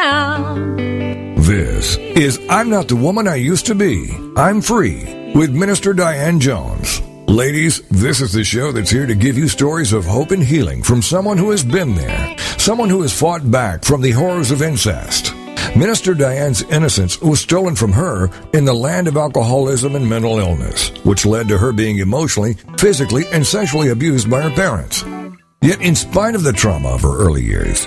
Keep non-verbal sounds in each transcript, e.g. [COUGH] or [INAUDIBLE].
Am. This is I'm Not the Woman I Used to Be. I'm Free with Minister Diane Jones. Ladies, this is the show that's here to give you stories of hope and healing from someone who has been there, someone who has fought back from the horrors of incest. Minister Diane's innocence was stolen from her in the land of alcoholism and mental illness, which led to her being emotionally, physically, and sexually abused by her parents. Yet, in spite of the trauma of her early years,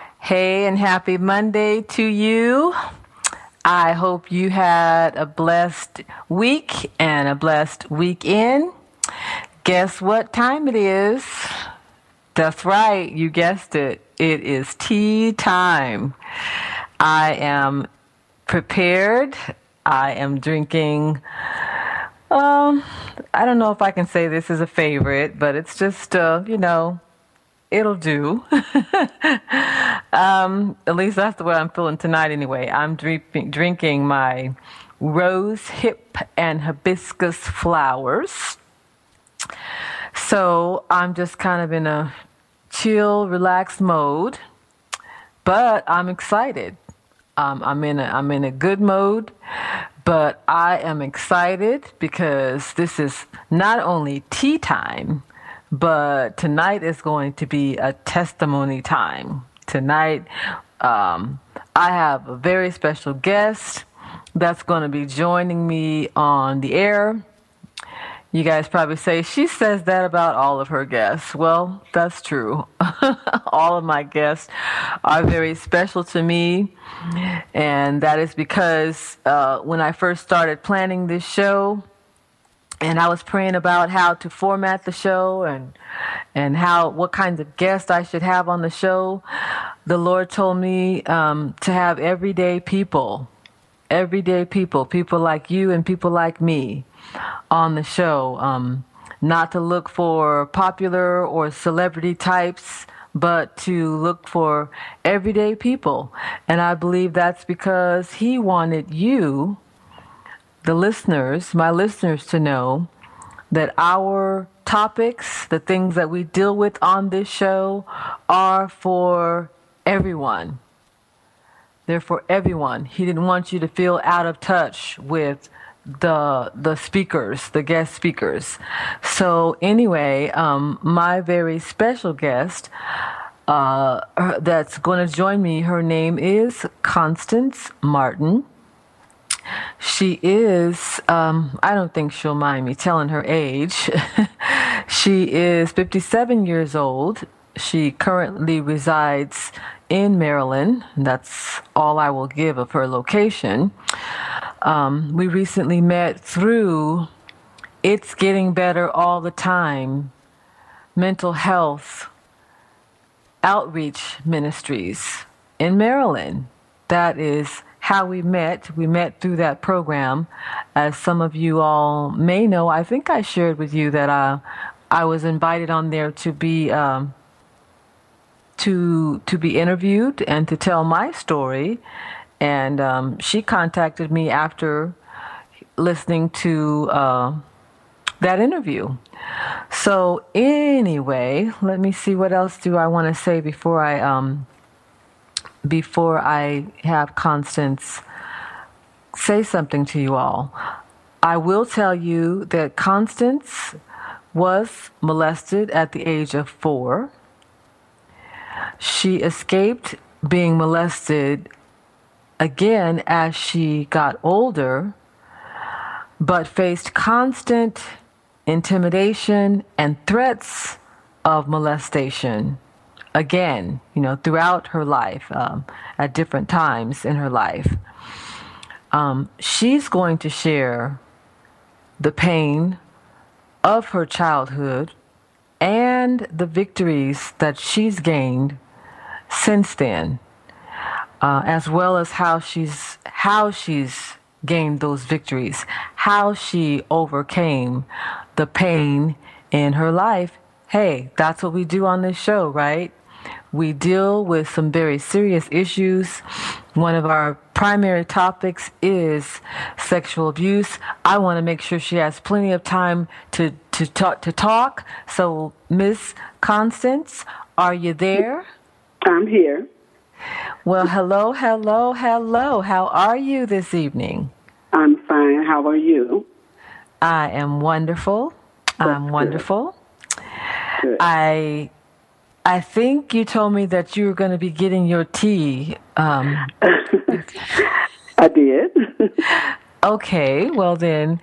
Hey, and happy Monday to you. I hope you had a blessed week and a blessed weekend. Guess what time it is? That's right, you guessed it. It is tea time. I am prepared. I am drinking. Um, I don't know if I can say this is a favorite, but it's just, uh, you know, it'll do. [LAUGHS] um, at least that's the way I'm feeling tonight, anyway. I'm drinking, my rose hip and hibiscus flowers. So I'm just kind of in a chill, relaxed mode, but I'm excited. Um, I'm in a I'm in a good mode, but I am excited because this is not only tea time, but tonight is going to be a testimony time. Tonight, um, I have a very special guest that's going to be joining me on the air. You guys probably say she says that about all of her guests. Well, that's true. [LAUGHS] all of my guests are very special to me, and that is because uh, when I first started planning this show, and I was praying about how to format the show and and how what kinds of guests I should have on the show. The Lord told me um, to have everyday people, everyday people, people like you and people like me, on the show. Um, not to look for popular or celebrity types, but to look for everyday people. And I believe that's because He wanted you the listeners, my listeners, to know that our topics, the things that we deal with on this show, are for everyone. They're for everyone. He didn't want you to feel out of touch with the the speakers, the guest speakers. So anyway, um, my very special guest uh, that's going to join me, her name is Constance Martin. She is, um, I don't think she'll mind me telling her age. [LAUGHS] she is 57 years old. She currently resides in Maryland. That's all I will give of her location. Um, we recently met through It's Getting Better All the Time Mental Health Outreach Ministries in Maryland. That is how we met. We met through that program. As some of you all may know, I think I shared with you that uh, I was invited on there to be um, to to be interviewed and to tell my story. And um, she contacted me after listening to uh, that interview. So anyway, let me see what else do I want to say before I um, before I have Constance say something to you all. I will tell you that Constance was molested at the age of four. She escaped being molested again as she got older, but faced constant intimidation and threats of molestation again, you know, throughout her life, um, at different times in her life. Um, she's going to share the pain of her childhood and the victories that she's gained since then, uh, as well as how she's how she's gained those victories, how she overcame the pain in her life. Hey, that's what we do on this show, right? We deal with some very serious issues. One of our primary topics is sexual abuse. I want to make sure she has plenty of time to, to talk to talk. So Miss Constance, are you there? I'm here. Well, hello, hello, hello. How are you this evening? I'm fine. How are you? I am wonderful. I'm good. wonderful. Good. I I think you told me that you were going to be getting your tea. Um, [LAUGHS] I did. [LAUGHS] okay, well then,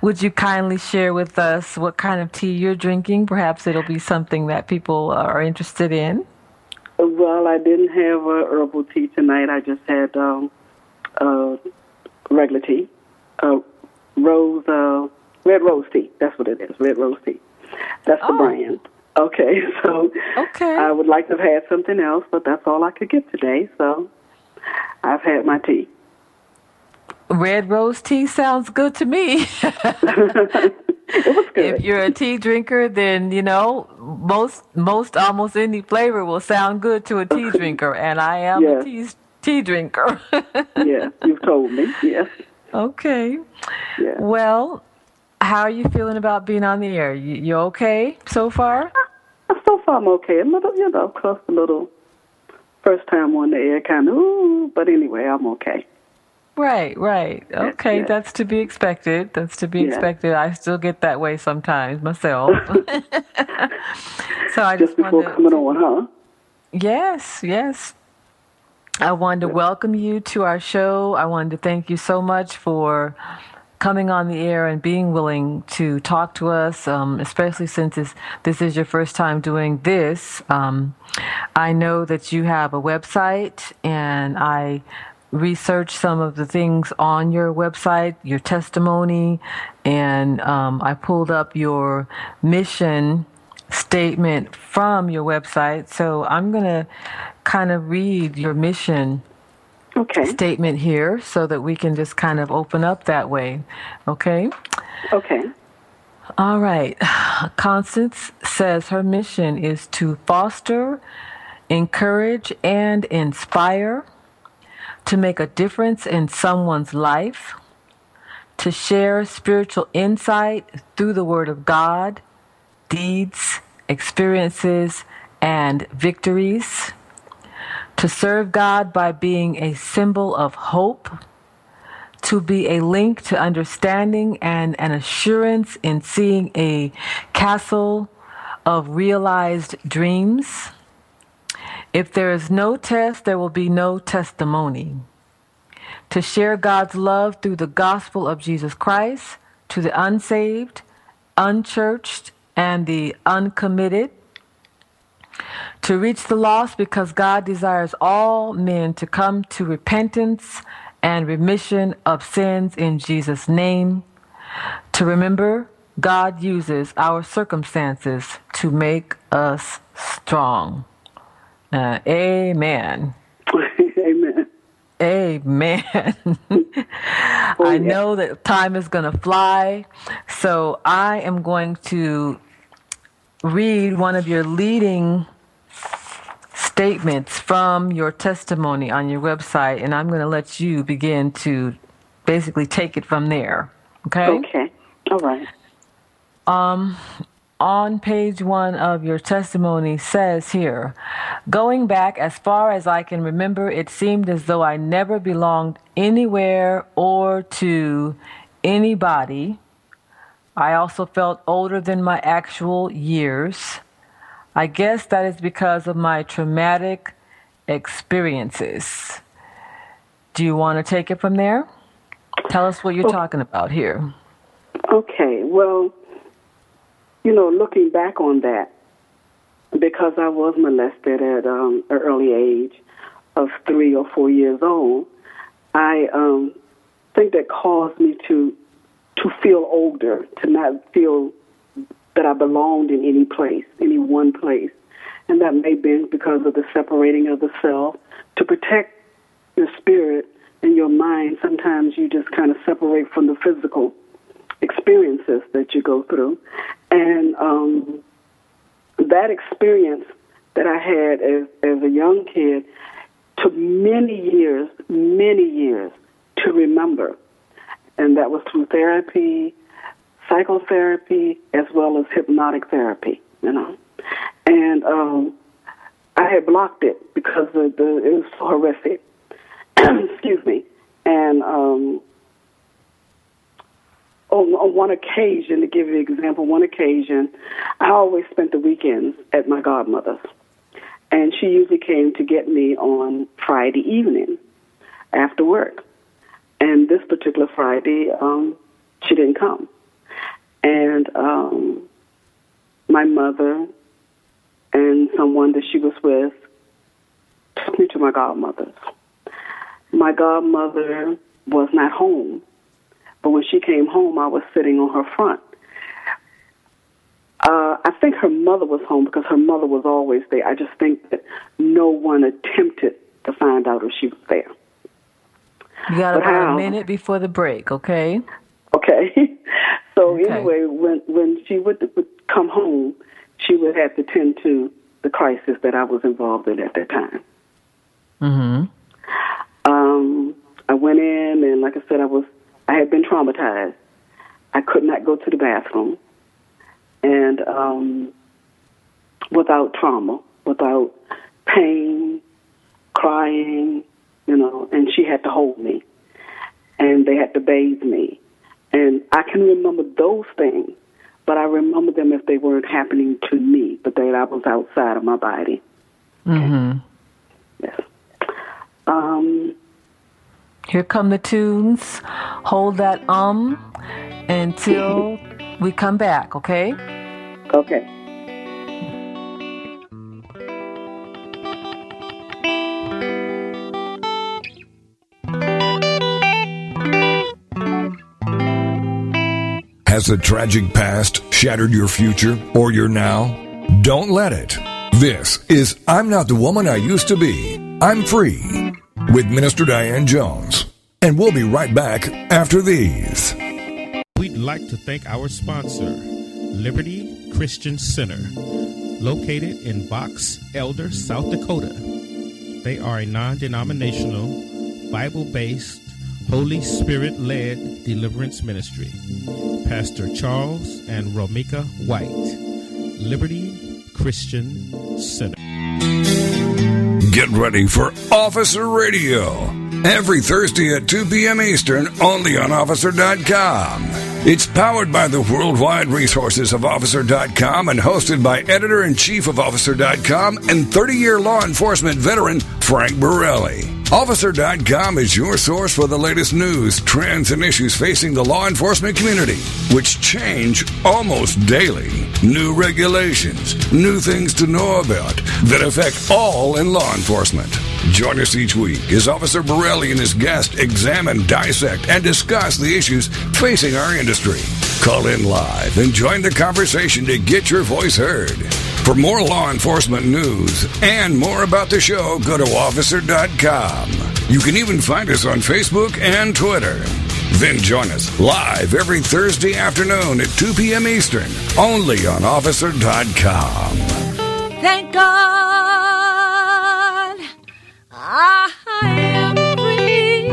would you kindly share with us what kind of tea you're drinking? Perhaps it'll be something that people are interested in. well, I didn't have a herbal tea tonight. I just had um, uh, regular tea, uh, rose, uh, red rose tea. That's what it is, red rose tea. That's the Oh. brand. Okay, [LAUGHS] so Okay. I would like to have had something else, but that's all I could get today. So I've had my tea. Red rose tea sounds good to me. [LAUGHS] It was good. if you're a tea drinker, then you know most most almost any flavor will sound good to a tea [LAUGHS] drinker, and I am Yes. a tea tea drinker. yeah, you've told me. Yes. okay. Yeah. Well, how are you feeling about being on the air? You, you okay so far? Uh, so far, I'm okay. A little, you know, of course, a little first time on the air, kind of, ooh, but anyway, I'm okay. Right, right. Okay, yes. that's to be expected. That's to be Yeah. expected. I still get that way sometimes myself. [LAUGHS] [LAUGHS] so I Just just before wanted coming on, huh? Yes, yes. I wanted to welcome you to our show. I wanted to thank you so much for coming on the air and being willing to talk to us, um, especially since this, this is your first time doing this. Um, I know that you have a website, and I researched some of the things on your website, your testimony, and um, I pulled up your mission statement from your website. So I'm going to kind of read your mission Okay. statement here so that we can just kind of open up that way. Okay? Okay. All right. [SIGHS] Constance says her mission is to foster, encourage, and inspire, to make a difference in someone's life, to share spiritual insight through the Word of God, deeds, experiences, and victories, to serve God by being a symbol of hope to be a link to understanding and an assurance in seeing a castle of realized dreams. If there is no test, there will be no testimony. To share God's love through the gospel of Jesus Christ to the unsaved, unchurched, and the uncommitted. To reach the lost because God desires all men to come to repentance and remission of sins in Jesus' name. To remember, God uses our circumstances to make us strong. Uh, [LAUGHS] amen. Amen. Amen. [LAUGHS] I know that time is going to fly, so I am going to read one of your leading statements from your testimony on your website, and I'm going to let you begin to basically take it from there. Okay? Okay. All right. Um, on page one of your testimony says here going back as far as I can remember, it seemed as though I never belonged anywhere or to anybody. I also felt older than my actual years. I guess that is because of my traumatic experiences. Do you want to take it from there? Tell us what you're Oh. talking about here. Okay, well, you know, looking back on that, because I was molested at um, an early age of three or four years old, I um, think that caused me to to feel older, to not feel that I belonged in any place, any one place, and that may be because of the separating of the self to protect your spirit and your mind. Sometimes you just kind of separate from the physical experiences that you go through. And um, that experience that I had as, as a young kid took many years, many years to remember. And that was through therapy, psychotherapy, as well as hypnotic therapy, you know. And um, I had blocked it because the, the, it was so horrific. [CLEARS THROAT] Excuse me. And um, on, on one occasion, to give you an example, one occasion, I always spent the weekends at my godmother's. And she usually came to get me on Friday evening after work. And this particular Friday, um, she didn't come. And um, my mother and someone that she was with took me to my godmother's. My godmother was not home, but when she came home, I was sitting on her front. Uh, I think her mother was home because her mother was always there. I just think that no one attempted to find out if she was there. You got about how? a minute before the break, okay? Okay. [LAUGHS] so Okay. anyway, when when she would, would come home, she would have to tend to the crisis that I was involved in at that time. Mm-hmm. Um, I went in, and like I said, I was I had been traumatized. I could not go to the bathroom, and um, without trauma, without pain, crying, you know, and she had to hold me, and they had to bathe me, and I can remember those things, but I remember them if they weren't happening to me, but that I was outside of my body. Mm-hmm. Yes. Um, Here come the tunes. Hold that um until we come back, okay? okay. Has the tragic past shattered your future or your now? Don't let it. This is I'm Not the Woman I Used to Be. I'm Free with Minister Diane Jones. And we'll be right back after these. We'd like to thank our sponsor, Liberty Christian Center, located in Box Elder, South Dakota. They are a non denominational, Bible based, Holy Spirit led deliverance ministry. Pastor Charles and Romika White, Liberty Christian Center. Get ready for Officer Radio. Every Thursday at 2 p.m. Eastern, only on Officer.com. It's powered by the worldwide resources of Officer.com and hosted by editor in chief of Officer.com and 30 year law enforcement veteran Frank Borelli. Officer.com is your source for the latest news, trends, and issues facing the law enforcement community, which change almost daily. New regulations, new things to know about that affect all in law enforcement. Join us each week as Officer Borelli and his guest examine, dissect, and discuss the issues facing our industry. Call in live and join the conversation to get your voice heard. For more law enforcement news and more about the show, go to officer.com. You can even find us on Facebook and Twitter. Then join us live every Thursday afternoon at 2 p.m. Eastern, only on officer.com. Thank God I am free.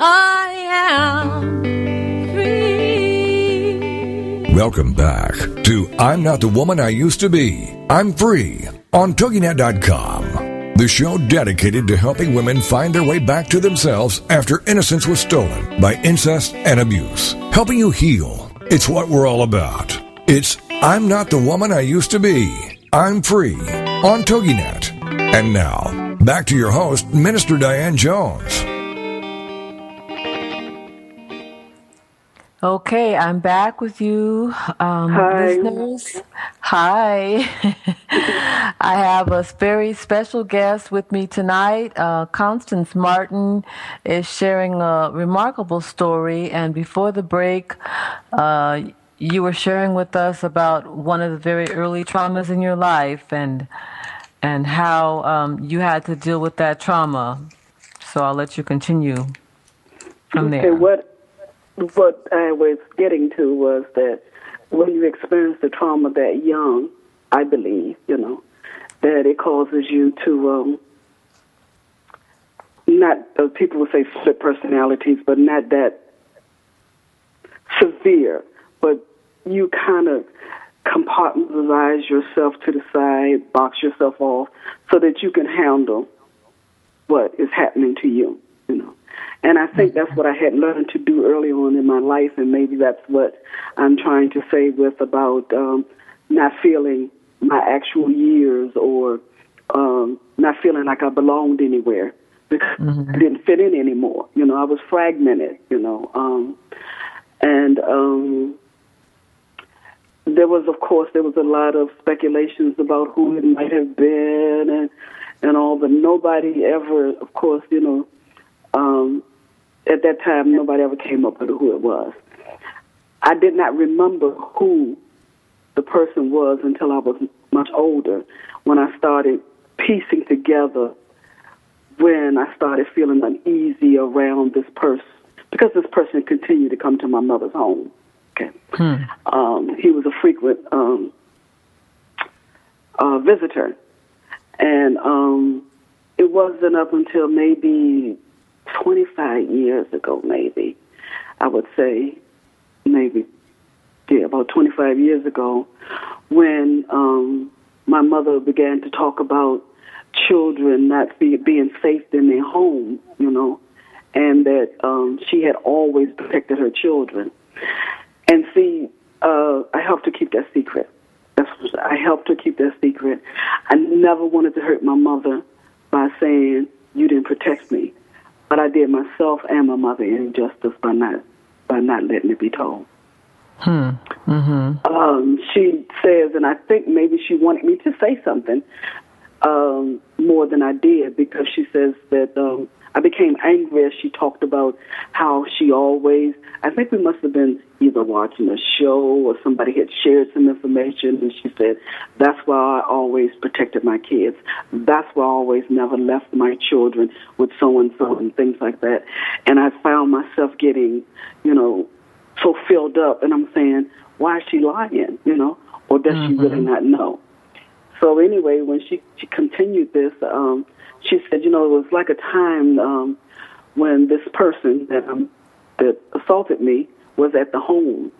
I am free. Welcome back to I'm Not the Woman I Used to Be. I'm Free on TogiNet.com. the show dedicated to helping women find their way back to themselves after innocence was stolen by incest and abuse. Helping you heal. It's what we're all about. It's I'm Not the Woman I Used to Be. I'm Free on TogiNet. And now, back to your host, Minister Diane Jones. Okay, I'm back with you, um, Hi. listeners. Hi. [LAUGHS] I have a very special guest with me tonight. Uh, Constance Martin is sharing a remarkable story. And before the break, uh, you were sharing with us about one of the very early traumas in your life and and how um, you had to deal with that trauma. So I'll let you continue from Okay, there. what what I was getting to was that when you experience the trauma that young, I believe, you know, that it causes you to um, not uh, people would say split personalities, but not that severe, but you kind of compartmentalize yourself to the side, box yourself off, so that you can handle what is happening to you, you know. And I think that's what I had learned to do early on in my life, and maybe that's what I'm trying to say with about um, not feeling my actual years or um, not feeling like I belonged anywhere because I didn't fit in anymore. You know, I was fragmented. You know, um, and um, there was, of course, there was a lot of speculations about who it might have been and and all, but nobody ever, of course, you know, um, at that time, nobody ever came up with who it was. I did not remember who the person was until I was much older, when I started piecing together when I started feeling uneasy around this person because this person continued to come to my mother's home. Okay, um, he was a frequent um, uh, visitor, and um, it wasn't up until maybe 25 years ago, maybe I would say, maybe yeah, about 25 years ago, when um, my mother began to talk about children not be, being safe in their home, you know, and that um, she had always protected her children. And see, uh, I helped her keep that secret. That's what I helped her keep that secret. I never wanted to hurt my mother by saying you didn't protect me, but I did myself and my mother injustice by not by not letting it be told. Um, she says, and I think maybe she wanted me to say something um, more than I did because she says that um, I became angry as she talked about how she always. I think we must have been either watching a show or somebody had shared some information, and she said that's why I always protected my kids. That's why I always never left my children with so and so and things like that. And I found myself getting, you know, so filled up, and I'm saying, why is she lying? You know, or does she really not know? So anyway, when she, she continued this, um, she said, you know, it was like a time um, when this person that um, that assaulted me was at the home,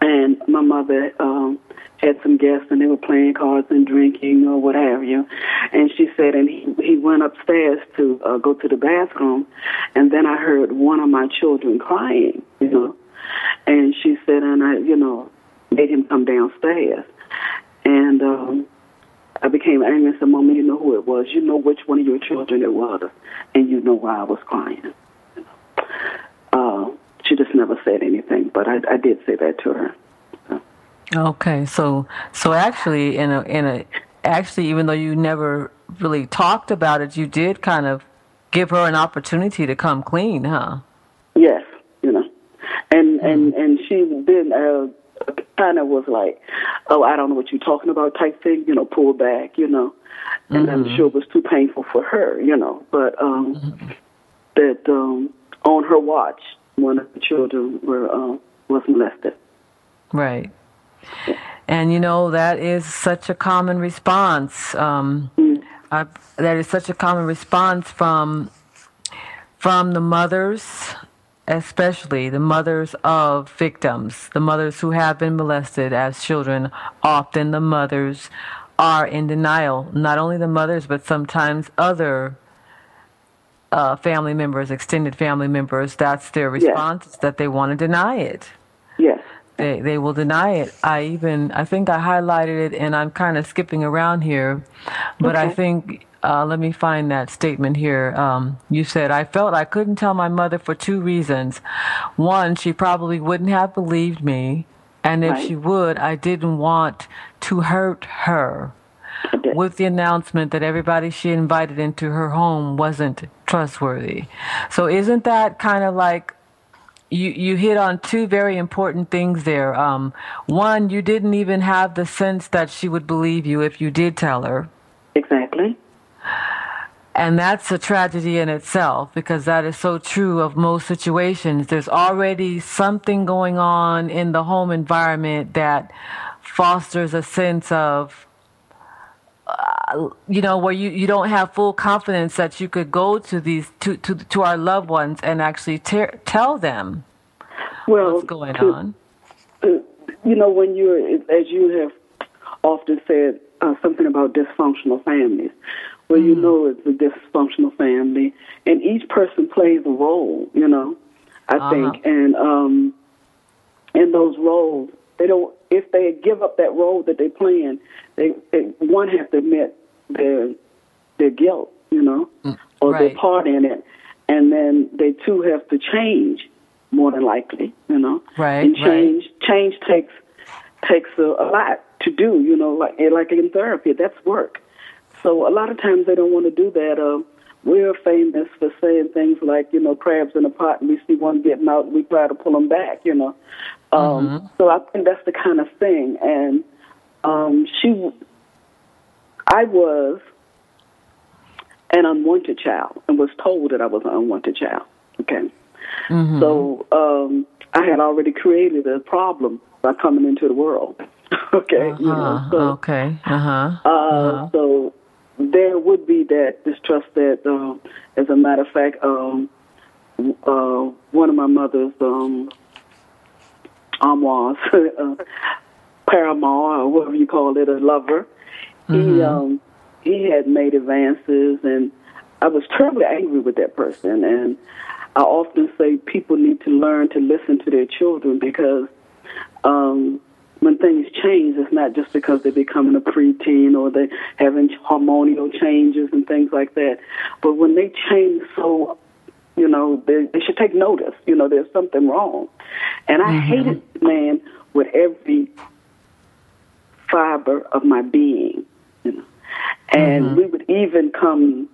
and my mother um, had some guests, and they were playing cards and drinking or what have you. And she said, and he he went upstairs to uh, go to the bathroom, and then I heard one of my children crying, you know, and she said, and I, you know, made him come downstairs, and. um I became angry and said, Mama, you know who it was. You know which one of your children it was, and you know why I was crying. Uh, she just never said anything, but I, I did say that to her. Okay, so so actually, in a in a actually, even though you never really talked about it, you did kind of give her an opportunity to come clean, huh? Yes, you know, and and and she then uh, kind of was like, "Oh, I don't know what you're talking about," type thing, you know, pull back, you know, and I'm sure it was too painful for her, you know, but um, that um, on her watch, one of the children were uh, was molested. Right. And you know that is such a common response. Um, I, that is such a common response from from the mothers, especially the mothers of victims, the mothers who have been molested as children. Often the mothers are in denial. Not only the mothers, but sometimes other uh, family members, extended family members. That's their response is that they want to deny it. Yes. They they will deny it. I even I think I highlighted it, and I'm kind of skipping around here, but I think uh, let me find that statement here. Um, you said I felt I couldn't tell my mother for two reasons. One, she probably wouldn't have believed me, and if Right. she would, I didn't want to hurt her with the announcement that everybody she invited into her home wasn't trustworthy. So isn't that kind of like you you hit on two very important things there. Um, one, you didn't even have the sense that she would believe you if you did tell her. Exactly. And that's a tragedy in itself because that is so true of most situations. There's already something going on in the home environment that fosters a sense of, uh, you know, where you, you don't have full confidence that you could go to these to to, to our loved ones and actually te- tell them Well, what's going to- on. to- you know, when you're, as you have often said, uh, something about dysfunctional families, where you know it's a dysfunctional family, and each person plays a role. You know, I Uh-huh. think, and um, in those roles, they don't. If they give up that role that they playing, they, they one have to admit their their guilt. You know, or right. their part in it, and then they too have to change more than likely. You know, Right, and right. change change takes takes a, a lot to do. You know, like like in therapy, that's work. So a lot of times they don't want to do that. Uh, we're famous for saying things like, you know, crabs in a pot, and we see one getting out, and we try to pull them back. You know, um, so I think that's the kind of thing. And um, she, I was an unwanted child, and was told that I was an unwanted child. Okay. So um, I had already created a problem by coming into the world. [LAUGHS] okay, you know, Uh, so, okay. Uh huh. uh, so there would be that distrust. That, um, as a matter of fact, um, uh, one of my mother's um, amours, [LAUGHS] uh, paramour, or whatever you call it, a lover, he um, he had made advances, and I was terribly angry with that person. And I often say people need to learn to listen to their children because um, when things change, it's not just because they're becoming a preteen or they're having hormonal changes and things like that. But when they change so, you know, they, they should take notice. You know, there's something wrong. And I hated the man with every fiber of my being. You know, and we would even come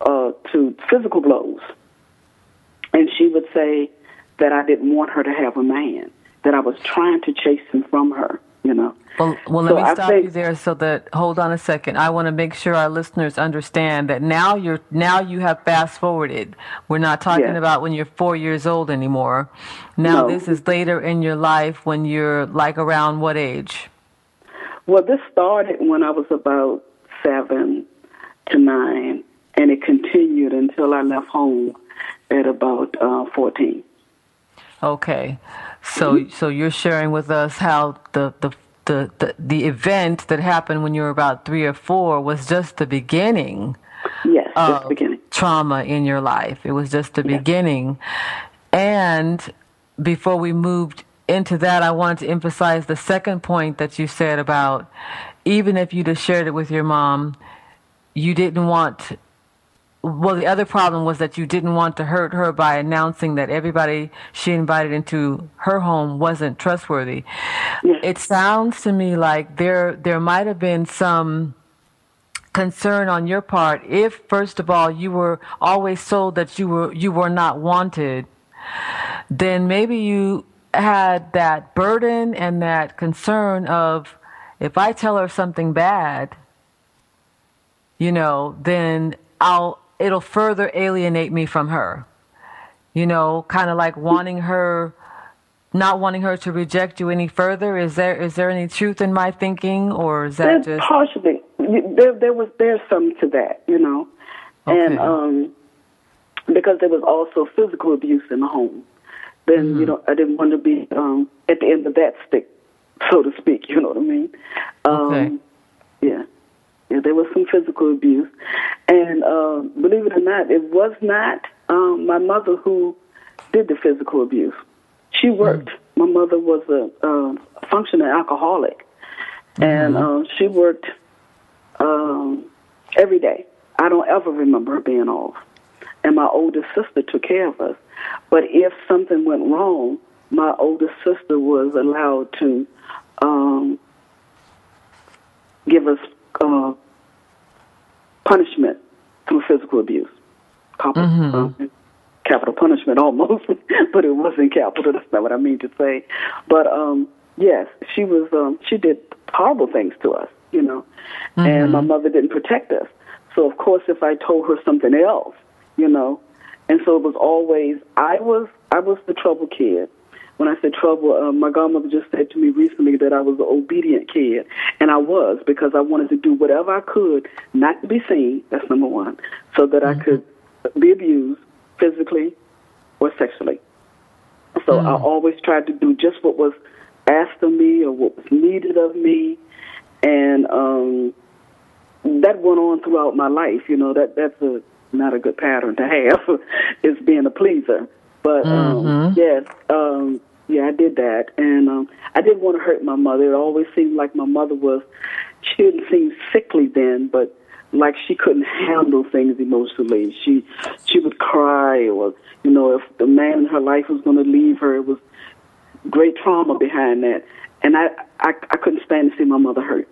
uh, to physical blows. And she would say that I didn't want her to have a man, that I was trying to chase him from her, you know. Well, well, let So me I stop think- you there. So that hold on a second. I want to make sure our listeners understand that now you're now you have fast forwarded. We're not talking about when you're four years old anymore. Now No. this is later in your life when you're like around what age? Well, this started when I was about seven to nine, and it continued until I left home at about uh, 14. Okay, so mm-hmm. so you're sharing with us how the the. The, the, the event that happened when you were about three or four was just the beginning Yes, just the beginning. trauma in your life. It was just the beginning. And before we moved into that, I wanted to emphasize the second point that you said about even if you'd have shared it with your mom, you didn't want. Well, the other problem was that you didn't want to hurt her by announcing that everybody she invited into her home wasn't trustworthy. Yes. It sounds to me like there there might have been some concern on your part if first of all you were always told that you were you were not wanted then maybe you had that burden and that concern of if I tell her something bad you know then I'll it'll further alienate me from her you know kind of like wanting her not wanting her to reject you any further is there is there any truth in my thinking or is that There's just partially there there was there's some to that, you know, and Okay. um, because there was also physical abuse in the home. Then you know I didn't want to be um, at the end of that stick, so to speak. [LAUGHS] You know what I mean? Um, Okay. yeah. There was some physical abuse, and uh, believe it or not, it was not um, my mother who did the physical abuse. She worked. My mother was a, a functioning alcoholic, and uh, she worked um, every day. I don't ever remember her being off. And my oldest sister took care of us. But if something went wrong, my oldest sister was allowed to um, give us uh, punishment through physical abuse. Capital, uh, capital punishment almost, [LAUGHS] but it wasn't capital. That's not what I mean to say. But um, yes, she was. Um, she did horrible things to us, you know, and my mother didn't protect us. So of course, if I told her something else, you know, and so it was always I was I was the trouble kid. When I said trouble, uh, my godmother just said to me recently that I was an obedient kid, and I was because I wanted to do whatever I could not to be seen. That's number one, so that I could be abused physically or sexually. So I always tried to do just what was asked of me or what was needed of me, and um, that went on throughout my life. You know that that's a not a good pattern to have [LAUGHS] is being a pleaser. But um, yes, um, yeah, I did that, and um, I didn't want to hurt my mother. It always seemed like my mother was. She didn't seem sickly then, but like she couldn't handle things emotionally. She she would cry, or you know, if the man in her life was going to leave her, it was great trauma behind that, and I I, I couldn't stand to see my mother hurt.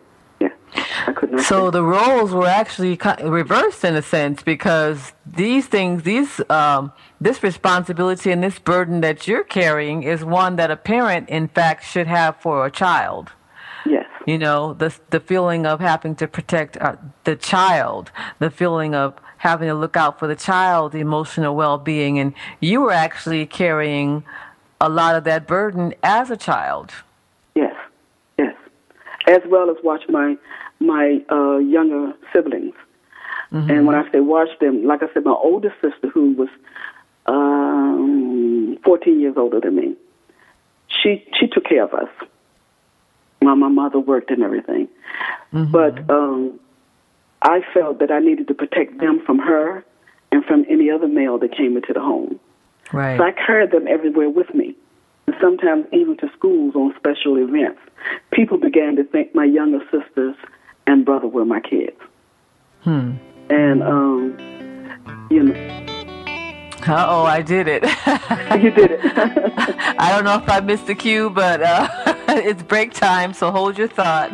I could not. So the roles were actually reversed in a sense because these things, these um, this responsibility and this burden that you're carrying is one that a parent, in fact, should have for a child. yes, You know, the the feeling of having to protect uh, the child, the feeling of having to look out for the child's emotional well-being, and you were actually carrying a lot of that burden as a child. yes, yes, as well as watch my my uh, younger siblings. And when I say watch them, like I said, my oldest sister, who was um, 14 years older than me, she she took care of us. My my mother worked and everything, but um, I felt that I needed to protect them from her and from any other male that came into the home. Right. So I carried them everywhere with me, and sometimes even to schools on special events. People began to think my younger sisters and brother were my kids. Hmm. And um, you know, Uh oh, I did it. [LAUGHS] you did it. [LAUGHS] I don't know if I missed the cue, but uh, [LAUGHS] it's break time, so hold your thought.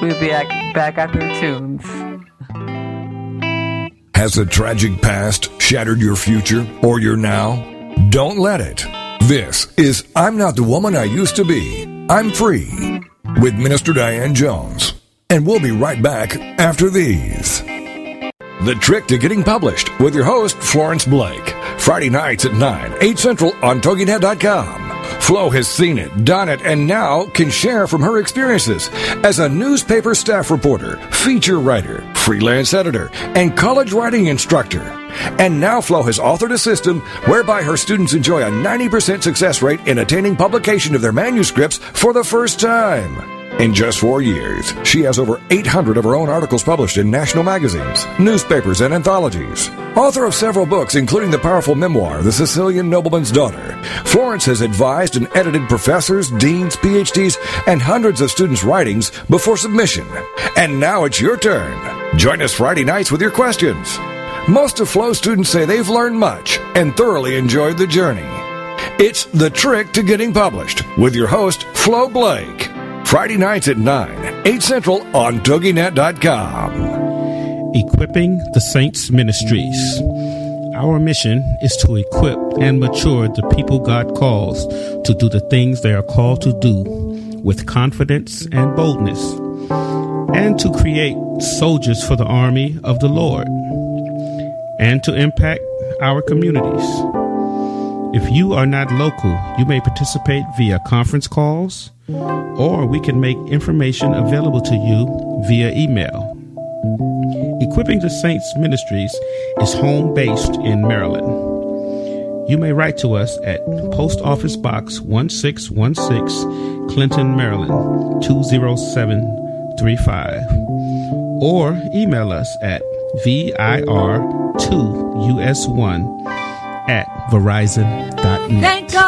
we'll be back, back after the tunes. Has the tragic past shattered your future or your now? Don't let it. This is I'm Not the Woman I Used to Be. I'm Free with Minister Diane Jones. And we'll be right back after these. The Trick to Getting Published with your host, Florence Blake. Friday nights at 9, 8 Central on TogiNet.com. Flo has seen it, done it, and now can share from her experiences as a newspaper staff reporter, feature writer, freelance editor, and college writing instructor. And now Flo has authored a system whereby her students enjoy a 90% success rate in attaining publication of their manuscripts for the first time. In just four years, she has over 800 of her own articles published in national magazines, newspapers, and anthologies. Author of several books, including the powerful memoir, The Sicilian Nobleman's Daughter, Florence has advised and edited professors, deans, PhDs, and hundreds of students' writings before submission. And now it's your turn. Join us Friday nights with your questions. Most of Flo students say they've learned much and thoroughly enjoyed the journey. It's The Trick to Getting Published with your host, Flo Blake. Friday nights at 9, 8 Central on TogiNet.com. Equipping the Saints Ministries. Our mission is to equip and mature the people God calls to do the things they are called to do with confidence and boldness, and to create soldiers for the army of the Lord, and to impact our communities. If you are not local, you may participate via conference calls, or we can make information available to you via email. Equipping the Saints Ministries is home based in Maryland. You may write to us at Post Office Box 1616, Clinton, Maryland 20735, or email us at VIR2US1 at Verizon.net. Thank God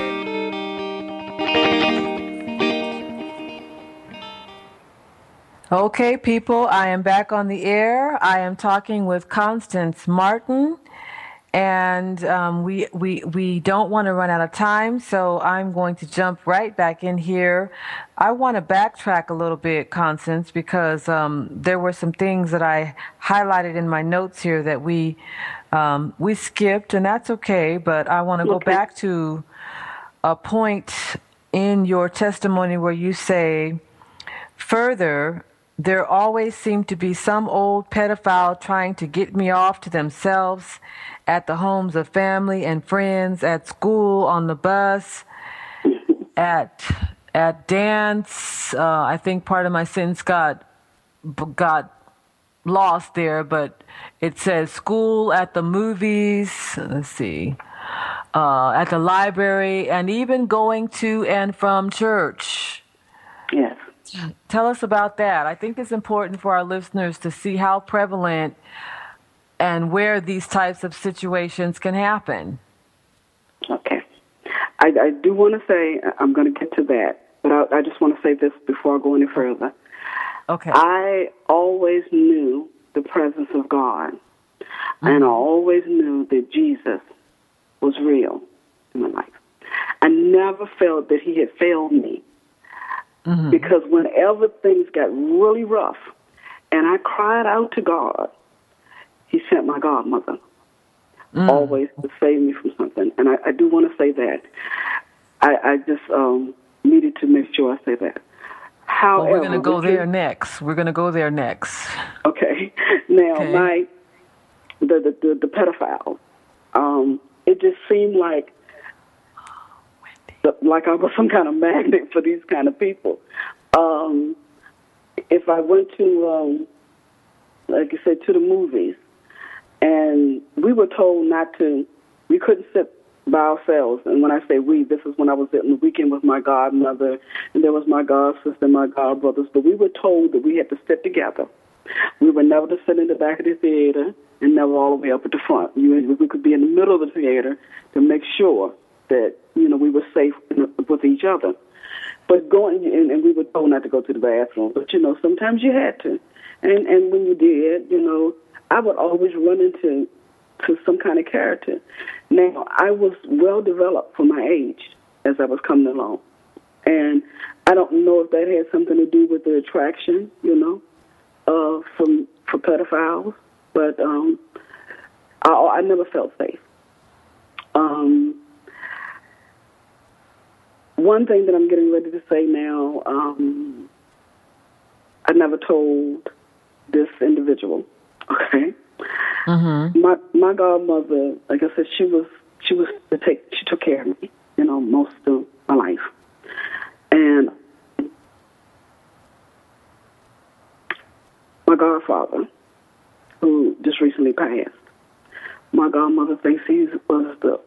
Okay, people, I am back on the air. I am talking with Constance Martin, and um, we we we don't want to run out of time, so I'm going to jump right back in here. I want to backtrack a little bit, Constance, because um, there were some things that I highlighted in my notes here that we um, we skipped, and that's okay. But I want to go back to a point in your testimony where you say. Further, there always seemed to be some old pedophile trying to get me off to themselves at the homes of family and friends, at school, on the bus, at at dance. Uh, I think part of my sentence got got lost there, but it says school, at the movies. Let's see. Uh, at the library, and even going to and from church. Yes. Tell us about that. I think it's important for our listeners to see how prevalent and where these types of situations can happen. Okay. I, I do want to say, uh, I'm going to get to that, but I, I just want to say this before I go any further. Okay. I always knew the presence of God, and I mm-hmm. always knew that Jesus was real in my life. I never felt that He had failed me because whenever things got really rough and I cried out to God, He sent my godmother always to save me from something. And I, I do want to say that. I, I just um, needed to make sure I say that. well, we're going to go can- there next. We're going to go there next. Okay. [LAUGHS] Now, Okay. my the the the, the pedophile. Um, it just seemed like like I was [LAUGHS] some kind of magnet for these kind of people. Um, if I went to, um, like you said, to the movies, and we were told not to, we couldn't sit by ourselves. And when I say we, this is when I was in the weekend with my godmother, and there was my god sister, my god brothers. But we were told that we had to sit together. We were never to sit in the back of the theater and never all the way up at the front. You, we could be in the middle of the theater to make sure that you know we were safe with each other. But going and, and we were told not to go to the bathroom. But you know sometimes you had to, and and when you did, you know I would always run into to some kind of character. Now I was well developed for my age as I was coming along, and I don't know if that had something to do with the attraction, you know, uh, from for pedophiles, but um, I, I never felt safe. Um, one thing that I'm getting ready to say now, um, I never told this individual. [LAUGHS] Okay, my my godmother, like I said, she was she was to take she took care of me, you know, most of my life, and my godfather, who just recently passed. My godmother thinks he was the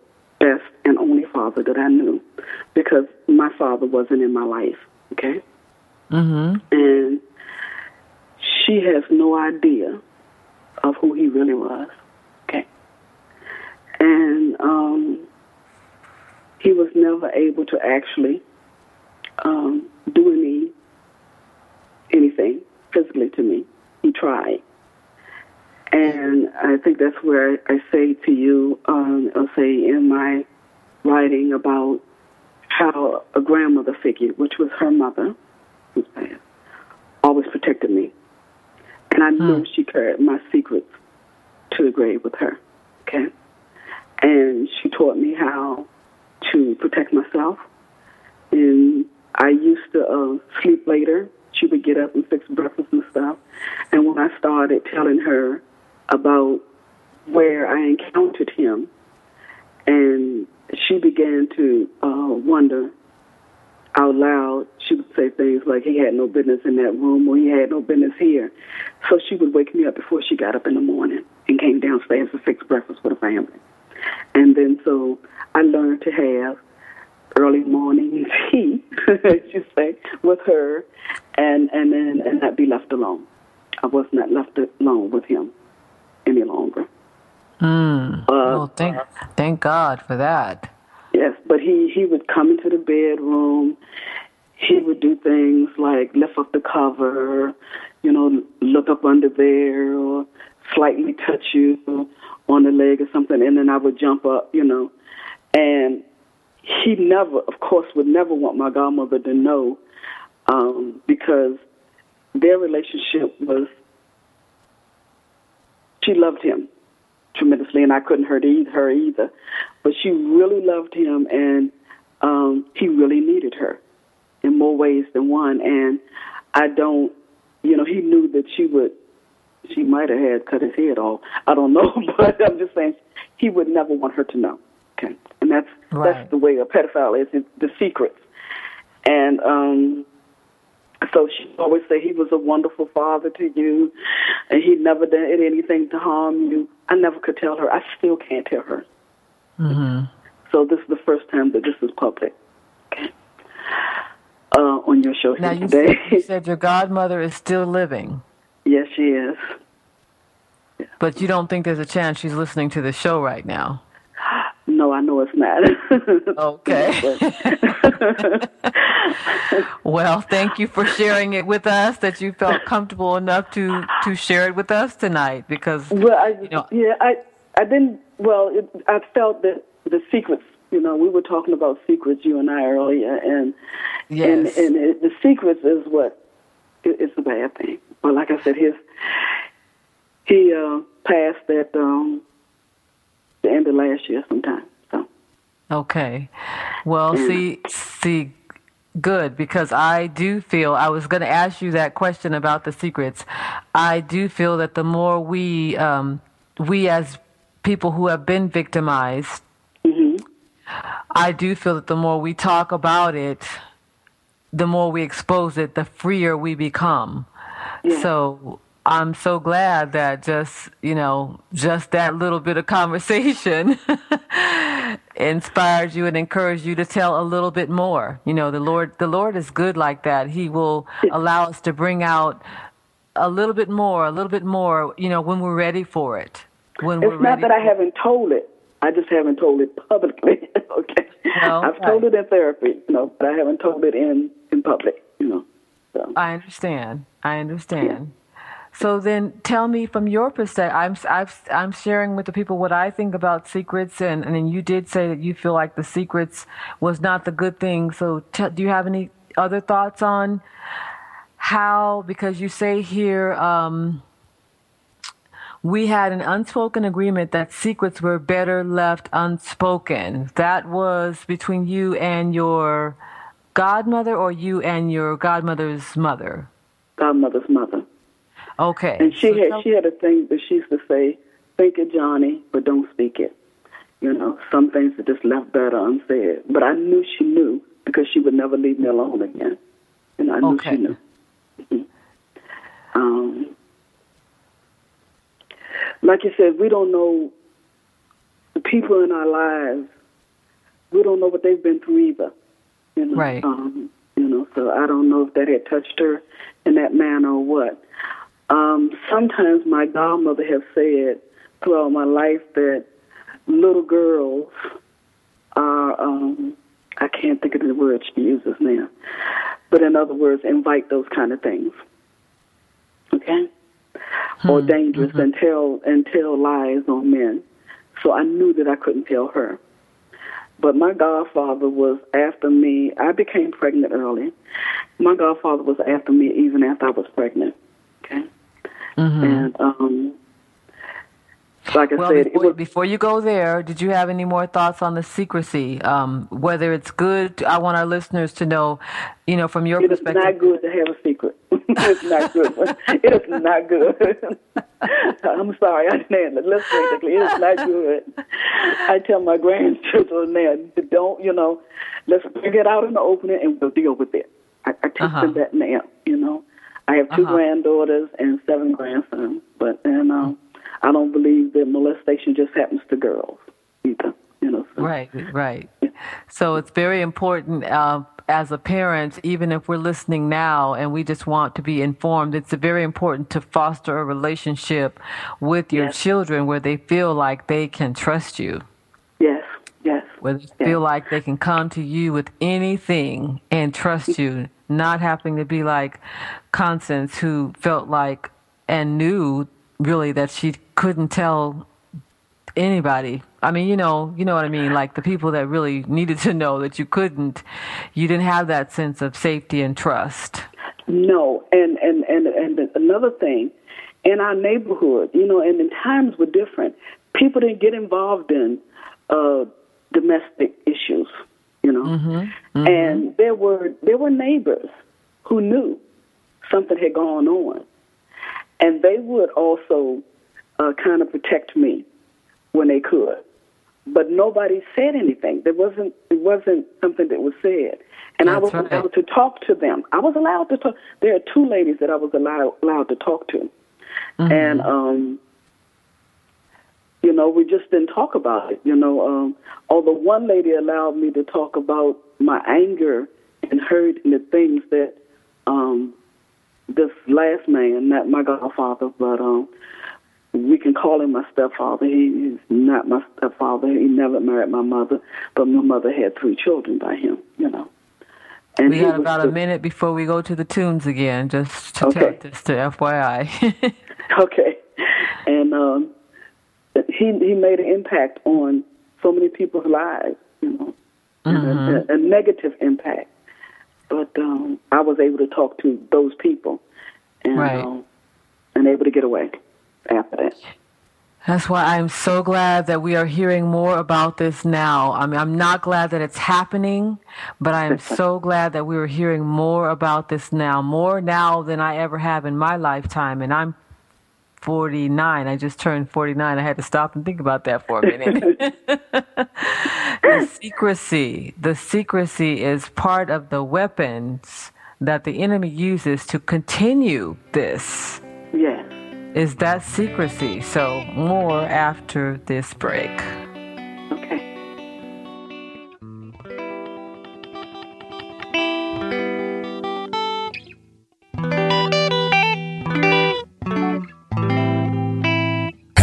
best and only father that I knew because my father wasn't in my life, okay? Mm-hmm. And she has no idea of who he really was, okay? And um, he was never able to actually um, do any anything physically to me. He tried. And I think that's where I say to you, um, I'll say in my writing about how a grandmother figure, which was her mother, always protected me. And I knew she carried my secrets to the grave with her. Okay? And she taught me how to protect myself. And I used to uh, sleep later. She would get up and fix breakfast and stuff. And when I started telling her about where I encountered him, and she began to uh, wonder out loud. She would say things like he had no business in that room or he had no business here. So she would wake me up before she got up in the morning and came downstairs to fix breakfast for the family. And then so I learned to have early morning [LAUGHS] tea, as you say, with her and, and then and not be left alone. I was not left alone with him any longer. Mm. Uh, well, thank thank God for that. Yes, but he he would come into the bedroom. He would do things like lift up the cover, you know, look up under there, or slightly touch you on the leg or something, and then I would jump up, you know. And he never, of course, would never want my godmother to know um, because their relationship was. She loved him tremendously, and I couldn't hurt either, her either. But she really loved him, and um, he really needed her in more ways than one. And I don't, you know, he knew that she would, she might have had cut his head off. I don't know, [LAUGHS] but I'm just saying he would never want her to know. Okay, and that's Right. that's the way a pedophile is, the secrets. And um, so she always said he was a wonderful father to you, and he never did anything to harm you. I never could tell her. I still can't tell her. Mm-hmm. So this is the first time that this is public. Okay. Uh, on your show Now you said, today. you [LAUGHS] said your godmother is still living, yes, she is. but you don't think there's a chance she's listening to the show right now. No, I know it's not. [LAUGHS] Okay. [LAUGHS] [LAUGHS] well, thank you for sharing it with us. That you felt comfortable enough to to share it with us tonight, because well, I, you know- yeah, I, I didn't. Well, it, I felt that the secrets. You know, we were talking about secrets, you and I earlier, and yes, and and it, the secrets is what it, it's a bad thing. But like I said, his he uh, passed at um, the end of last year sometime. Okay. Well, see, see, good because I do feel I was going to ask you that question about the secrets. I do feel that the more we, um, we as people who have been victimized, I do feel that the more we talk about it, the more we expose it, the freer we become. So I'm so glad that just, you know, just that little bit of conversation [LAUGHS] inspired you and encouraged you to tell a little bit more. You know, the Lord the Lord is good like that. He will allow us to bring out a little bit more, a little bit more, you know, when we're ready for it. When we're it's not that I haven't told it. I just haven't told it publicly. [LAUGHS] okay, No, I've right. told it in therapy, you know, but I haven't told it in in public. You know, so I understand. I understand. So then, tell me from your perspective. I'm I've, I'm sharing with the people what I think about secrets, and and you did say that you feel like the secrets was not the good thing. So, t- do you have any other thoughts on how? Because you say here. Um, we had an unspoken agreement that secrets were better left unspoken. That was between you and your godmother, or you and your godmother's mother. godmother's mother. Okay. And she So had tell- she had a thing that she used to say, "Think it, Johnny, but don't speak it." You know, some things are just left better unsaid. But I knew she knew because she would never leave me alone again. And I knew Okay. she knew. Mhm. Um, like you said, we don't know the people in our lives. We don't know what they've been through either. You know? Right. Um, you know, so I don't know if that had touched her in that manner or what. Um, sometimes my godmother has said throughout my life that little girls are, um, I can't think of the word she uses now, but in other words, invite those kind of things. Okay? Or dangerous and tell and tell lies on men. So I knew that I couldn't tell her. But my godfather was after me. I became pregnant early, my godfather was after me even after I was pregnant. Okay, and um, like I Well, said, before, was before you go there, did you have any more thoughts on the secrecy? Um, whether it's good, I want our listeners to know, you know, from your It perspective. It's not good to have a secret. [LAUGHS] it's not good. It is not good. [LAUGHS] I'm sorry, I didn't listen. Basically, it is not good. I tell my grandchildren now, don't you know, let's bring it out in the open and we'll deal with it. I, I teach Uh-huh. them that now. You know, I have 2 Uh-huh. granddaughters and seven grandsons, but and um, I don't believe that molestation just happens to girls either. You know, so. Right, right. So it's very important uh, as a parent, even if we're listening now and we just want to be informed, it's very important to foster a relationship with your Yes. children where they feel like they can trust you, Yes, yes. where they Yeah. feel like they can come to you with anything and trust you, not having to be like Constance, who felt like and knew really that she couldn't tell anybody. I mean, you know, you know what I mean. Like the people that really needed to know that you couldn't, you didn't have that sense of safety and trust. No, and and and and another thing, in our neighborhood, you know, and the times were different. People didn't get involved in uh, domestic issues, you know, and there were there were neighbors who knew something had gone on, and they would also uh, kind of protect me when they could. But nobody said anything. There wasn't it wasn't something that was said, and I was right. allowed to talk to them. I was allowed to talk. There are two ladies that I was allowed allowed to talk to, and um, you know, we just didn't talk about it. You know, um, although one lady allowed me to talk about my anger and hurt and the things that um, this last man, not my godfather, but um, we can call him my stepfather. He's not my stepfather. He never married my mother, but my mother had three children by him. You know, and We got about the- a minute before we go to the tunes again, just to Okay. just to FYI. [LAUGHS] Okay, and um, he he made an impact on so many people's lives, you know, a, a, a negative impact. But um, I was able to talk to those people, and Right. um, and able to get away after that. That's why I'm so glad that we are hearing more about this now. I mean, I'm not glad that it's happening, but I am so glad that we are hearing more about this now, more now than I ever have in my lifetime. And I'm 49. I just turned 49. I had to stop and think about that for a minute. [LAUGHS] [LAUGHS] the secrecy, the secrecy is part of the weapons that the enemy uses to continue this Yes. is that secrecy. So, more after this break.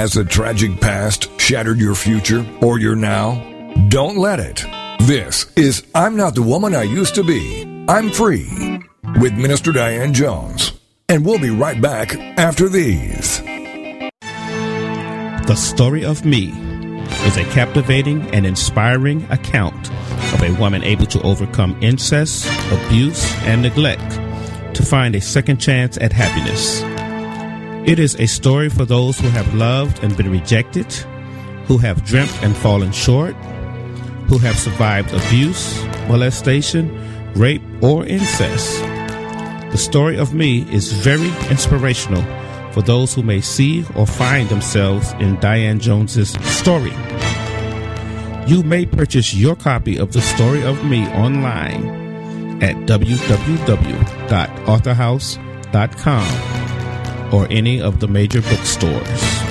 Has a tragic past shattered your future or your now? Don't let it. This is I'm Not the Woman I Used to Be. I'm Free with Minister Diane Jones. And we'll be right back after these. The Story of Me is a captivating and inspiring account of a woman able to overcome incest, abuse, and neglect to find a second chance at happiness. It is a story for those who have loved and been rejected, who have dreamt and fallen short, who have survived abuse, molestation, rape, or incest. The story of me is very inspirational for those who may see or find themselves in Diane Jones's story. You may purchase your copy of The Story of Me online at www.authorhouse.com or any of the major bookstores.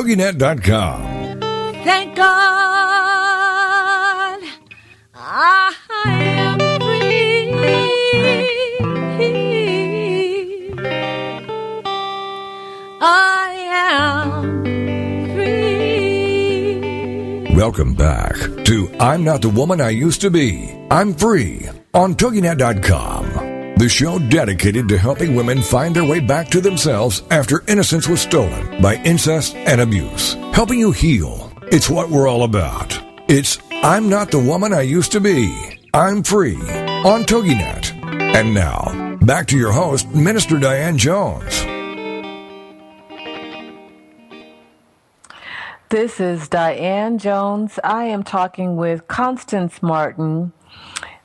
TogiNet.com. Thank God I am free. I am free. Welcome back to I'm Not the Woman I Used to Be. I'm Free on TogiNet.com. The show dedicated to helping women find their way back to themselves after innocence was stolen by incest and abuse. Helping you heal. It's what we're all about. It's I'm Not the Woman I Used to Be. I'm Free on TogiNet. And now, back to your host, Minister Diane Jones. This is Diane Jones. I am talking with Constance Martin.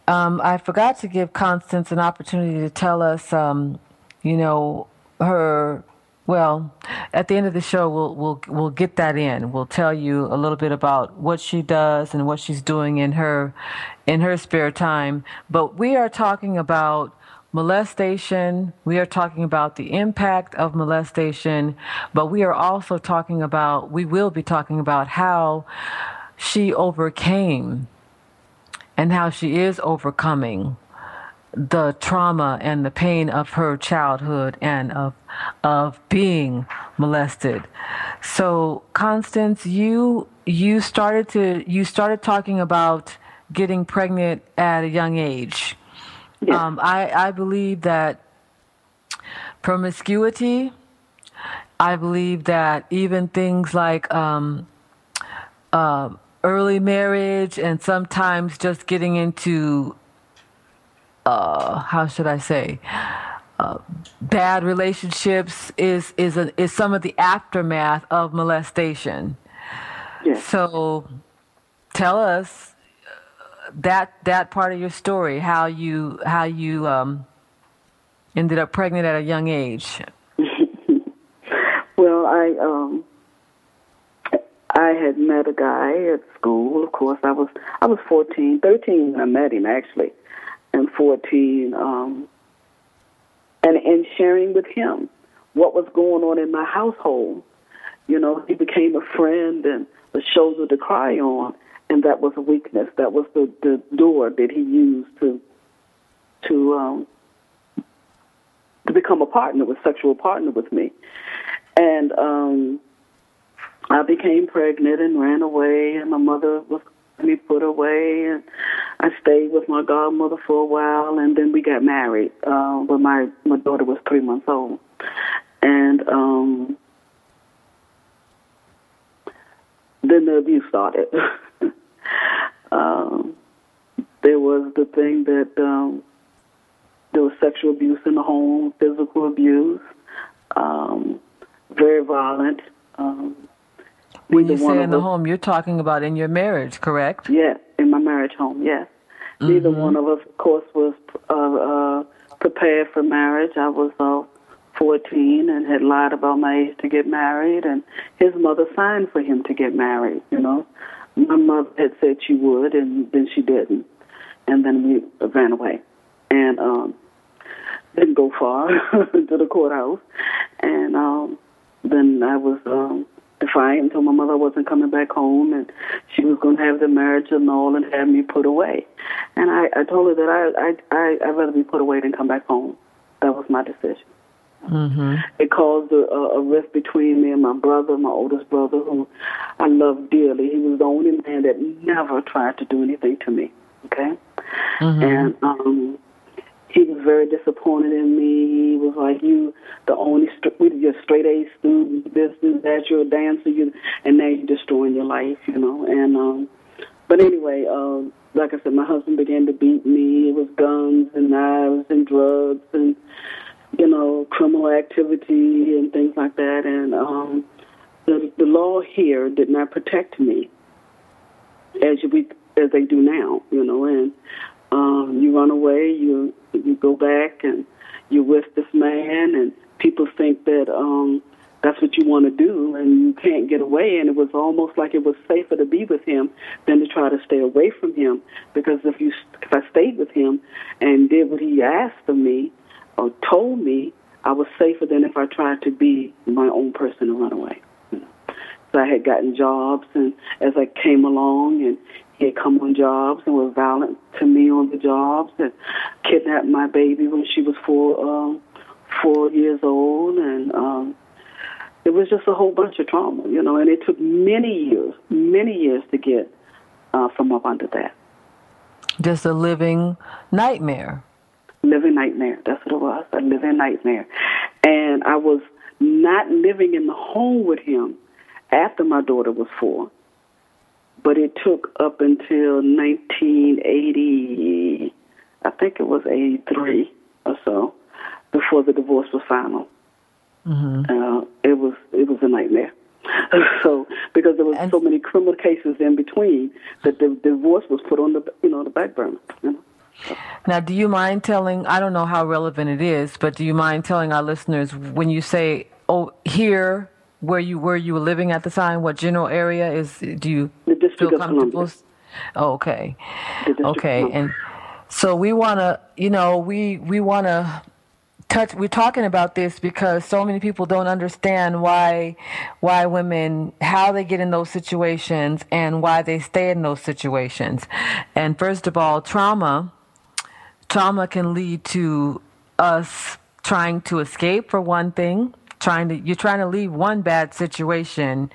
Um, I forgot to give Constance an opportunity to tell us, um, you know, her. Well, at the end of the show, we'll we'll we'll get that in. We'll tell you a little bit about what she does and what she's doing in her in her spare time. But we are talking about molestation. We are talking about the impact of molestation, but we are also talking about, we will be talking about how she overcame and how she is overcoming the trauma and the pain of her childhood and of of being molested. So Constance, you you started to you started talking about getting pregnant at a young age. Yes. Um, I, I believe that promiscuity, I believe that even things like um, uh, early marriage and sometimes just getting into, uh, how should I say, uh, bad relationships is, is, a, is some of the aftermath of molestation. Yes. So tell us that that part of your story, how you how you um, ended up pregnant at a young age. [LAUGHS] Well, I um I had met a guy at school. Of course, I was I was 14, 13 when I met him actually, and 14 um and and sharing with him what was going on in my household. You know, he became a friend and a shoulder to cry on, and that was a weakness. That was the the door that he used to to um to become a partner with sexual partner with me. And um I became pregnant and ran away and my mother was me put away and I stayed with my godmother for a while and then we got married uh when my my daughter was three months old. And um then the abuse started. [LAUGHS] um there was the thing that um there was sexual abuse in the home, physical abuse, um, very violent. Um, When you say in the us- home, you're talking about in your marriage, correct? Yes, in my marriage home, yes. Neither Mm-hmm. one of us, of course, was uh, uh, prepared for marriage. I was uh, 14 and had lied about my age to get married, and his mother signed for him to get married, you know. My mother had said she would, and then she didn't. And then we ran away. And um, didn't go far [LAUGHS] to the courthouse. And um, then I was um, defiant and told my mother wasn't coming back home and she was going to have the marriage annulled and have me put away. And I, I told her that I, I, I, I'd rather be put away than come back home. That was my decision. Mm-hmm. It caused a, a, a rift between me and my brother, my oldest brother, who I loved dearly. He was the only man that never tried to do anything to me. Okay, and um, he was very disappointed in me. He was like, "You, the only st- you're straight A student, this, this, that. You're a dancer, you, and now you're destroying your life." You know, and um, but anyway, um, like I said, my husband began to beat me. It was guns and knives and drugs and you know criminal activity and things like that. And um, the, the law here did not protect me as we as they do now, you know, and um, you run away, you you go back, and you're with this man, and people think that um, that's what you want to do, and you can't get away. And it was almost like it was safer to be with him than to try to stay away from him, because if you if I stayed with him and did what he asked of me or told me, I was safer than if I tried to be my own person and run away. So I had gotten jobs, and as I came along, and he had come on jobs and was violent to me on the jobs, and kidnapped my baby when she was four, um, four years old, and um, it was just a whole bunch of trauma, you know. And it took many years, many years to get uh, from up under that. Just a living nightmare. Living nightmare. That's what it was. A living nightmare. And I was not living in the home with him after my daughter was four. But it took up until 1980, I think it was 83 or so, before the divorce was final. Mm-hmm. Uh, it was it was a nightmare. [LAUGHS] so because there was And- so many criminal cases in between that the divorce was put on the you know the back burner. You know? Now, do you mind telling? I don't know how relevant it is, but do you mind telling our listeners when you say, "Oh, here," where you where you were living at the time, what general area is? Do you The District feel comfortable? Oh, okay, okay, and so we want to, you know, we we want to touch. We're talking about this because so many people don't understand why why women how they get in those situations and why they stay in those situations. And first of all, trauma trauma can lead to us trying to escape for one thing trying to you're trying to leave one bad situation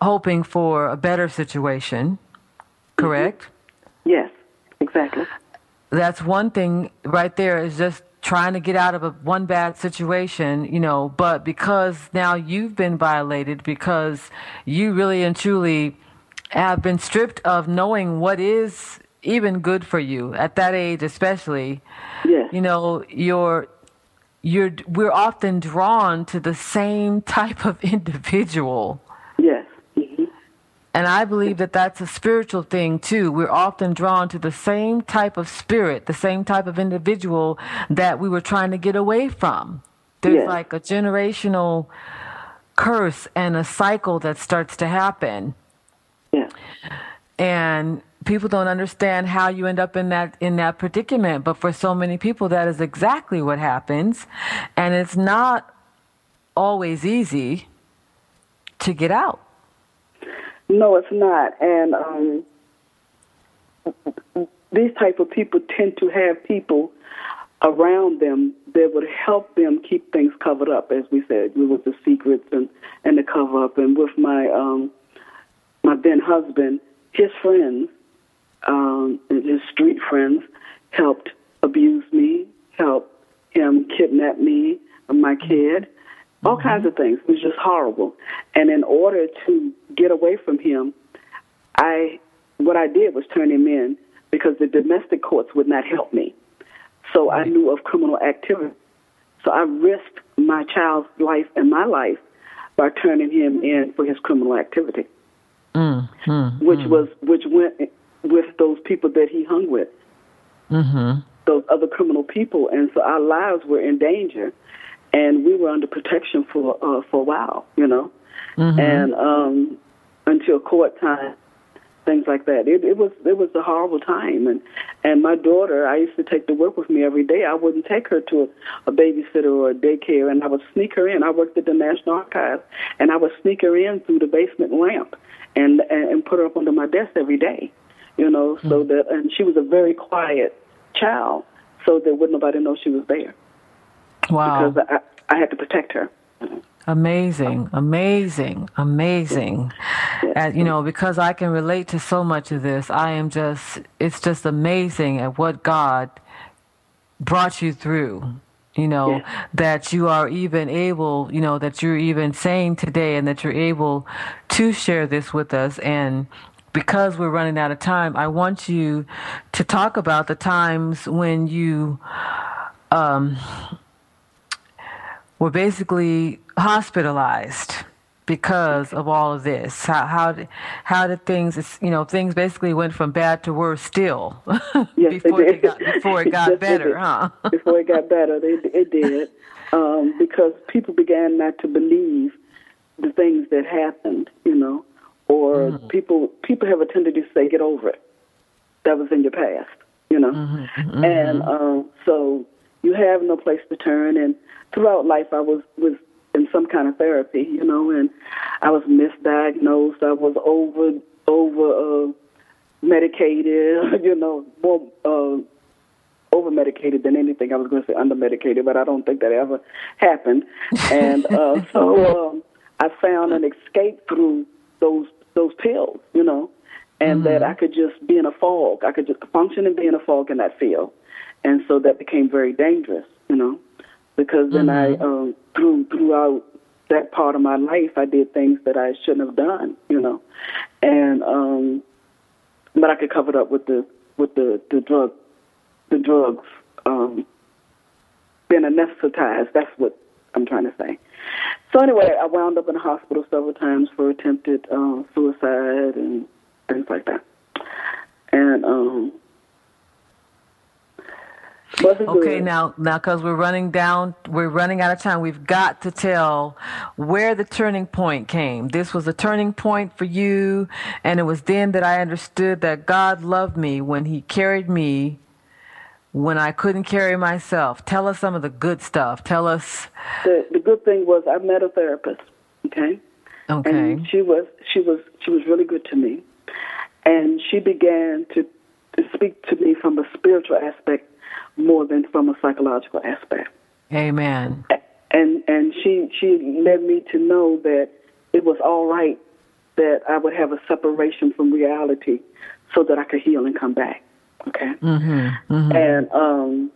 hoping for a better situation mm-hmm. correct Yes, exactly. that's one thing right there is just trying to get out of a one bad situation you know but because now you've been violated because you really and truly have been stripped of knowing what is even good for you at that age especially Yes. you know you're you're we're often drawn to the same [LAUGHS] type of individual Yes. and I believe that that's a spiritual thing too. We're often drawn to the same type of spirit, the same type of individual that we were trying to get away from. There's Yes. like a generational curse and a cycle that starts to happen. Yes. And people don't understand how you end up in that in that predicament, but for so many people that is exactly what happens. And it's not always easy to get out. No, it's not. And um, these type of people tend to have people around them that would help them keep things covered up, as we said, with the secrets and and the cover up. And with my um, my then husband, his friends, um, his street friends, helped abuse me, helped him kidnap me, and my kid, all kinds of things. It was just horrible. And in order to get away from him, I what I did was turn him in because the domestic courts would not help me. So I knew of criminal activity. So I risked my child's life and my life by turning him in for his criminal activity, Mm, mm, which was which went with those people that he hung with, mm-hmm. those other criminal people, and so our lives were in danger, and we were under protection for uh, for a while, you know, and um, until court time, things like that. It, it was it was a horrible time, and and my daughter, I used to take to work with me every day. I wouldn't take her to a, a babysitter or a daycare, and I would sneak her in. I worked at the National Archives, and I would sneak her in through the basement lamp, and and, and put her up under my desk every day, you know, so mm-hmm. that and she was a very quiet child, so that would nobody know she was there Wow. because I I had to protect her. Amazing, amazing, amazing. And, you know, because I can relate to so much of this, I am just, it's just amazing at what God brought you through. You know, Yes. that you are even able, you know, that you're even saying today and that you're able to share this with us. And because we're running out of time, I want you to talk about the times when you, um, were basically hospitalized because of all of this? How how did, how did things you know things basically went from bad to worse still [LAUGHS] Yes, before it it got before it [LAUGHS] got it better, did. huh? [LAUGHS] Before it got better, it, it did. Um, because people began not to believe the things that happened, you know, or Mm-hmm. people people have a tendency to say, "Get over it." That was in your past, you know, Mm-hmm. and um, so you have no place to turn. And throughout life, I was was in some kind of therapy, you know, and I was misdiagnosed. I was over over uh, medicated, [LAUGHS] you know, more uh, over medicated than anything. I was going to say under medicated, but I don't think that ever happened. And uh, [LAUGHS] so um, I found an escape through those those pills, you know, and that I could just be in a fog. I could just function and be in a fog in that field, and so that became very dangerous, you know, because then I um, through throughout that part of my life, I did things that I shouldn't have done, you know, and um, but I could cover it up with the with the the drug the drugs um, being anesthetized. That's what I'm trying to say. So anyway, I wound up in the hospital several times for attempted uh, suicide and things like that. And um, Okay, good. now now because we're running down, we're running out of time. We've got to tell where the turning point came. This was a turning point for you, and it was then that I understood that God loved me when He carried me when I couldn't carry myself. Tell us some of the good stuff. Tell us. the the good thing was I met a therapist. Okay. Okay. and she was she was she was really good to me and she began to to speak to me from a spiritual aspect more than from a psychological aspect Amen. and and she she led me to know that it was all right that I would have a separation from reality so that I could heal and come back okay Mm-hmm. mm-hmm. and um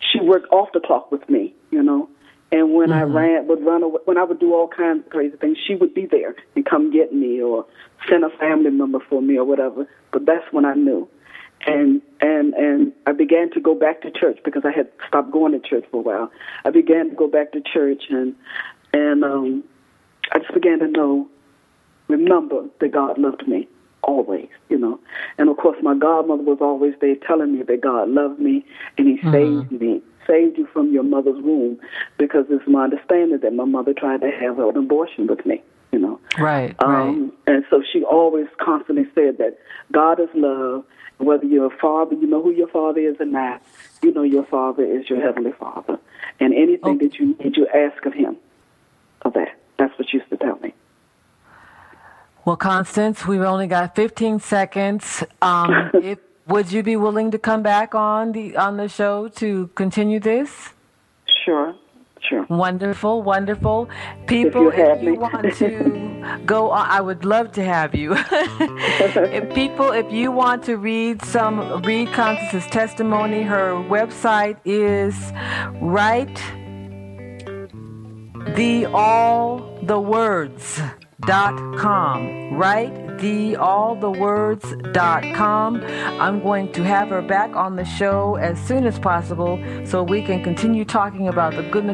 she worked off the clock with me, you know. And when I ran, would run away, when I would do all kinds of crazy things, she would be there and come get me or send a family member for me or whatever. But that's when I knew, and and and I began to go back to church because I had stopped going to church for a while. I began to go back to church and and um, I just began to know, remember that God loved me always, you know. And of course, my godmother was always there telling me that God loved me and He saved me, saved you from your mother's womb, because it's my understanding that my mother tried to have an abortion with me, you know. Right. right. Um, and so she always constantly said that God is love. Whether you're a father, you know who your father is or not, you know your father is your heavenly father. And anything Okay. that you need, you ask of him of that. That's what she used to tell me. Well, Constance, we've only got 15 seconds. Um, [LAUGHS] if, would you be willing to come back on the on the show to continue this? Sure, sure. Wonderful, wonderful. People, you if you want [LAUGHS] to go on, I would love to have you. [LAUGHS] if people, if you want to read some, read Constance's testimony, her website is right the all the words dot com right the all the words dot com. I'm going to have her back on the show as soon as possible so we can continue talking about the goodness